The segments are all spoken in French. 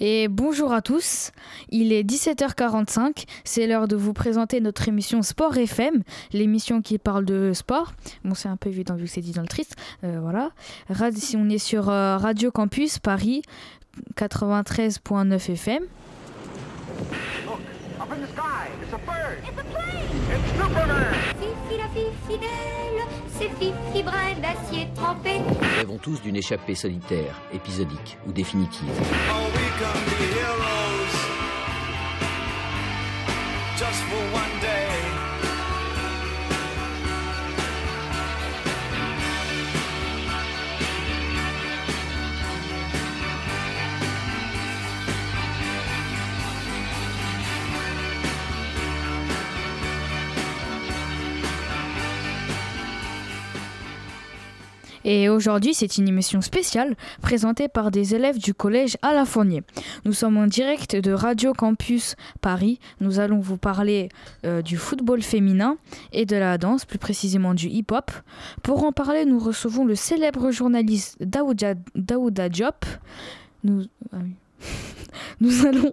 Et bonjour à tous, il est 17h45, c'est l'heure de vous présenter notre émission Sport FM, l'émission qui parle de sport. Bon, c'est un peu évident vu que c'est dit dans le triste, euh, voilà. Si on est sur euh, Radio Campus Paris 93.9 FM. Fifi la fille fidèle, c'est Fifi brin d'acier trempé. Nous rêvons tous d'une échappée solitaire, épisodique ou définitive. Oh, become the hero. Et aujourd'hui, c'est une émission spéciale présentée par des élèves du collège à la Fournier. Nous sommes en direct de Radio Campus Paris. Nous allons vous parler euh, du football féminin et de la danse, plus précisément du hip-hop. Pour en parler, nous recevons le célèbre journaliste Daouda, Daouda Diop. Ah oui. Nous allons,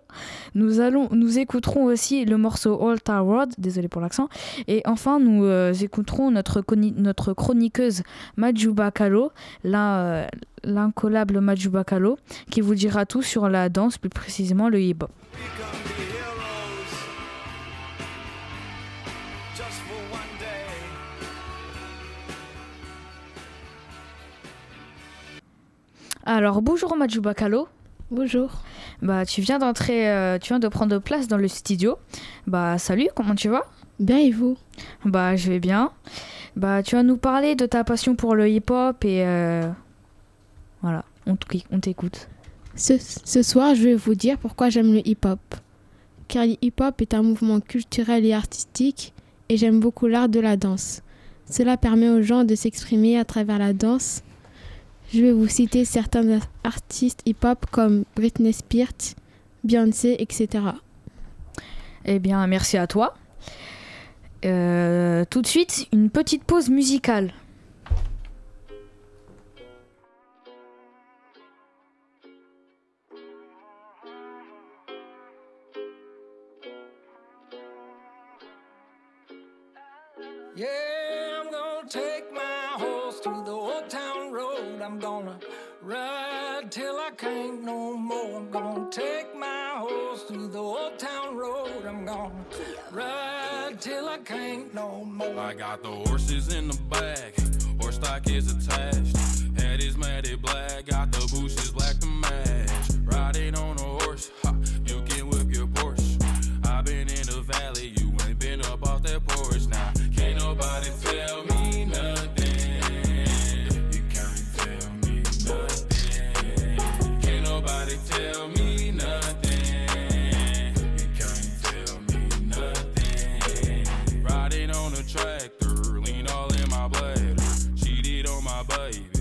nous allons, nous écouterons aussi le morceau All Star World, désolé pour l'accent, et enfin nous euh, écouterons notre, chroniqueuse Majuba Kalo, euh, l'incollable Majuba Kalo, qui vous dira tout sur la danse, plus précisément le hip-hop. Alors bonjour Majuba Kalo. Bonjour. Bah tu viens d'entrer, euh, tu viens de prendre place dans le studio. Bah salut, comment tu vas? Bien et vous? Bah je vais bien. Bah tu vas nous parler de ta passion pour le hip-hop et euh, voilà, on t'écoute. ce, ce soir, je vais vous dire pourquoi j'aime le hip-hop. Car le hip-hop est un mouvement culturel et artistique et j'aime beaucoup l'art de la danse. Cela permet aux gens de s'exprimer à travers la danse. Je vais vous citer certains artistes hip-hop comme Britney Spears, Beyoncé, etc. Eh bien merci à toi. Euh, tout de suite, une petite pause musicale. Yeah, I'm gonna take my horse to the I'm gonna ride till I can't no more. I'm gonna take my horse through the old town road. I'm gonna ride till I can't no more. I got the horses in the back, horse stock is attached. Head is matted black, got the bushes black to match. My baby,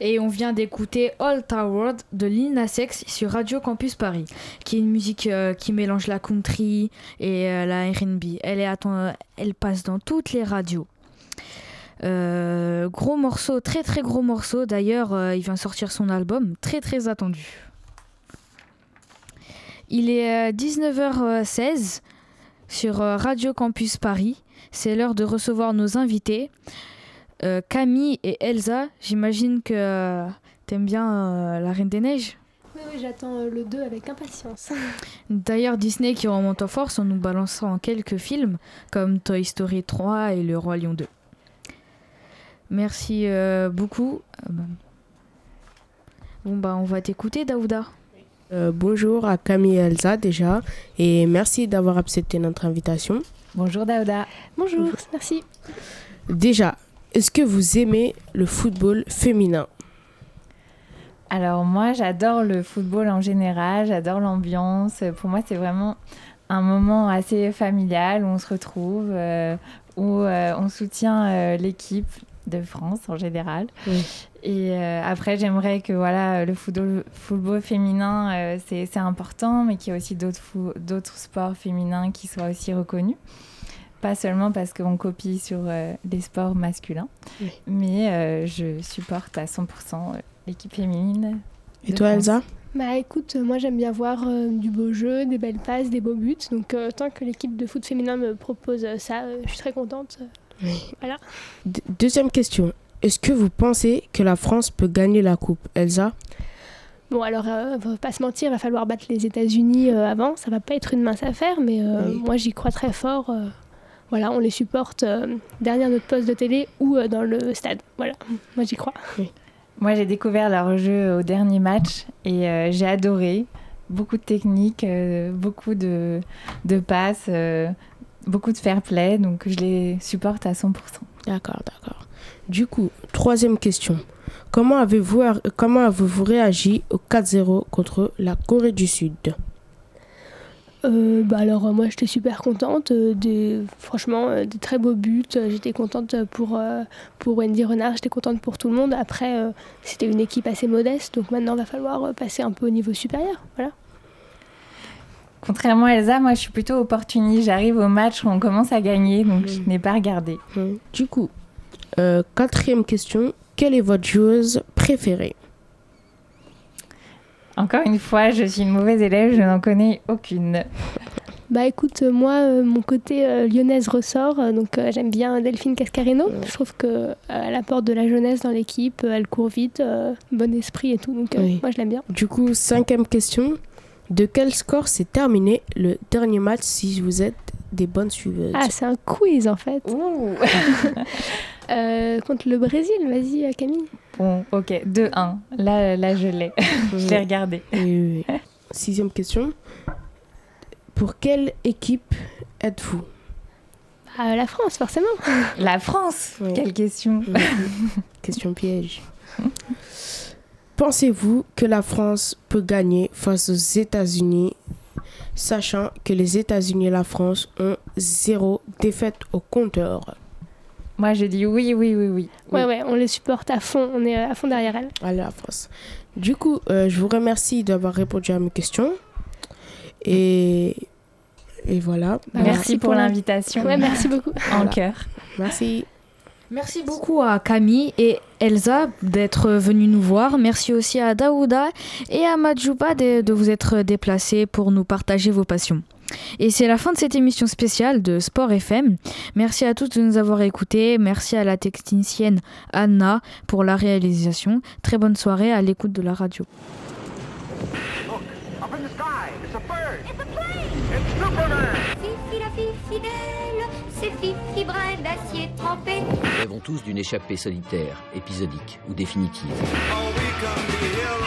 Et on vient d'écouter All Tower de Lina Sex sur Radio Campus Paris, qui est une musique euh, qui mélange la country et euh, la R&B. Elle, atten- elle passe dans toutes les radios. Euh, gros morceau, très très gros morceau. D'ailleurs, euh, il vient sortir son album, très très attendu. Il est euh, 19h16 sur euh, Radio Campus Paris. C'est l'heure de recevoir nos invités. Euh, Camille et Elsa, j'imagine que euh, t'aimes bien euh, La Reine des Neiges. Oui, oui, j'attends euh, le 2 avec impatience. D'ailleurs, Disney qui remonte en force en nous balançant quelques films comme Toy Story 3 et Le Roi Lion 2. Merci euh, beaucoup. Euh, bah. Bon bah on va t'écouter Daouda. Euh, bonjour à Camille et Elsa déjà et merci d'avoir accepté notre invitation. Bonjour Daouda. Bonjour, merci. Déjà, est-ce que vous aimez le football féminin? Alors moi j'adore le football en général, j'adore l'ambiance. Pour moi c'est vraiment un moment assez familial où on se retrouve, euh, où euh, on soutient euh, l'équipe de France en général. Oui. Et après j'aimerais que voilà le football, football féminin c'est important, mais qu'il y ait aussi d'autres sports féminins qui soient aussi reconnus. Pas seulement parce qu'on copie sur euh, les sports masculins, Oui. mais euh, je supporte à 100% euh, l'équipe féminine. Et toi France. Elsa? Bah écoute, euh, moi j'aime bien voir euh, du beau jeu, des belles passes, des beaux buts. Donc euh, tant que l'équipe de foot féminin me propose euh, ça, euh, je suis très contente. D- Deuxième question. Est-ce que vous pensez que la France peut gagner la coupe? Elsa? Bon alors, euh, va pas se mentir, va falloir battre les États-Unis euh, avant. Ça va pas être une mince affaire, mais euh, Oui. moi j'y crois très fort. Voilà, on les supporte euh, derrière notre poste de télé ou euh, dans le stade. Voilà, moi j'y crois. Moi, j'ai découvert leur jeu au dernier match et euh, j'ai adoré. Beaucoup de techniques, euh, beaucoup de, de passes, euh, beaucoup de fair play. Donc, je les supporte à 100%. D'accord, d'accord. Du coup, troisième question. Comment avez-vous comment avez-vous réagi au 4-0 contre la Corée du Sud? Euh, bah alors euh, moi j'étais super contente, euh, des, franchement euh, des très beaux buts, j'étais contente pour, euh, pour Wendy Renard, j'étais contente pour tout le monde. Après euh, c'était une équipe assez modeste, donc maintenant il va falloir passer un peu au niveau supérieur. Voilà. Contrairement à Elsa, moi, je suis plutôt opportuniste. J'arrive au match où on commence à gagner, donc je Mhm. n'ai pas regardé. Hmm. Du coup, euh, quatrième question. Quelle est votre joueuse préférée? Encore une fois, je suis une mauvaise élève, je n'en connais aucune. Bah écoute, euh, moi euh, mon côté euh, lyonnaise ressort, euh, donc euh, j'aime bien Delphine Cascarino. Je trouve que euh, elle apporte de la jeunesse dans l'équipe, euh, elle court vite, euh, bon esprit et tout, donc euh, Oui. moi je l'aime bien. Du coup, cinquième question. De quel score s'est terminé le dernier match si vous êtes des bonnes suiveuses? Ah c'est un quiz en fait. Euh, contre le Brésil, vas-y Camille. Bon, ok, 2-1. Là, là, je l'ai. je l'ai regardé. Oui, oui, oui. Sixième question. Pour quelle équipe êtes-vous? Ah, la France forcément. La France Oui. Quelle question Question piège. Pensez-vous que la France peut gagner face aux États-Unis, sachant que les États-Unis et la France ont zéro défaite au compteur? Moi, je dis oui, oui, oui, oui. Ouais Oui. ouais, on les supporte à fond, on est à fond derrière elle. Allez, la France. Du coup, euh, je vous remercie d'avoir répondu à mes questions. Et, et voilà. Bah, Merci, pour l'invitation. Ouais, merci beaucoup. En Voilà. cœur. Merci. Merci beaucoup à Camille et Elsa d'être venus nous voir. Merci aussi à Daouda et à Madjouba de, de vous être déplacés pour nous partager vos passions. Et c'est la fin de cette émission spéciale de Sport FM. Merci à tous de nous avoir écoutés. Merci à la technicienne Anna pour la réalisation. Très bonne soirée à l'écoute de la radio. Fifi d'acier trempé. Nous rêvons tous d'une échappée solitaire, épisodique ou définitive. Oh,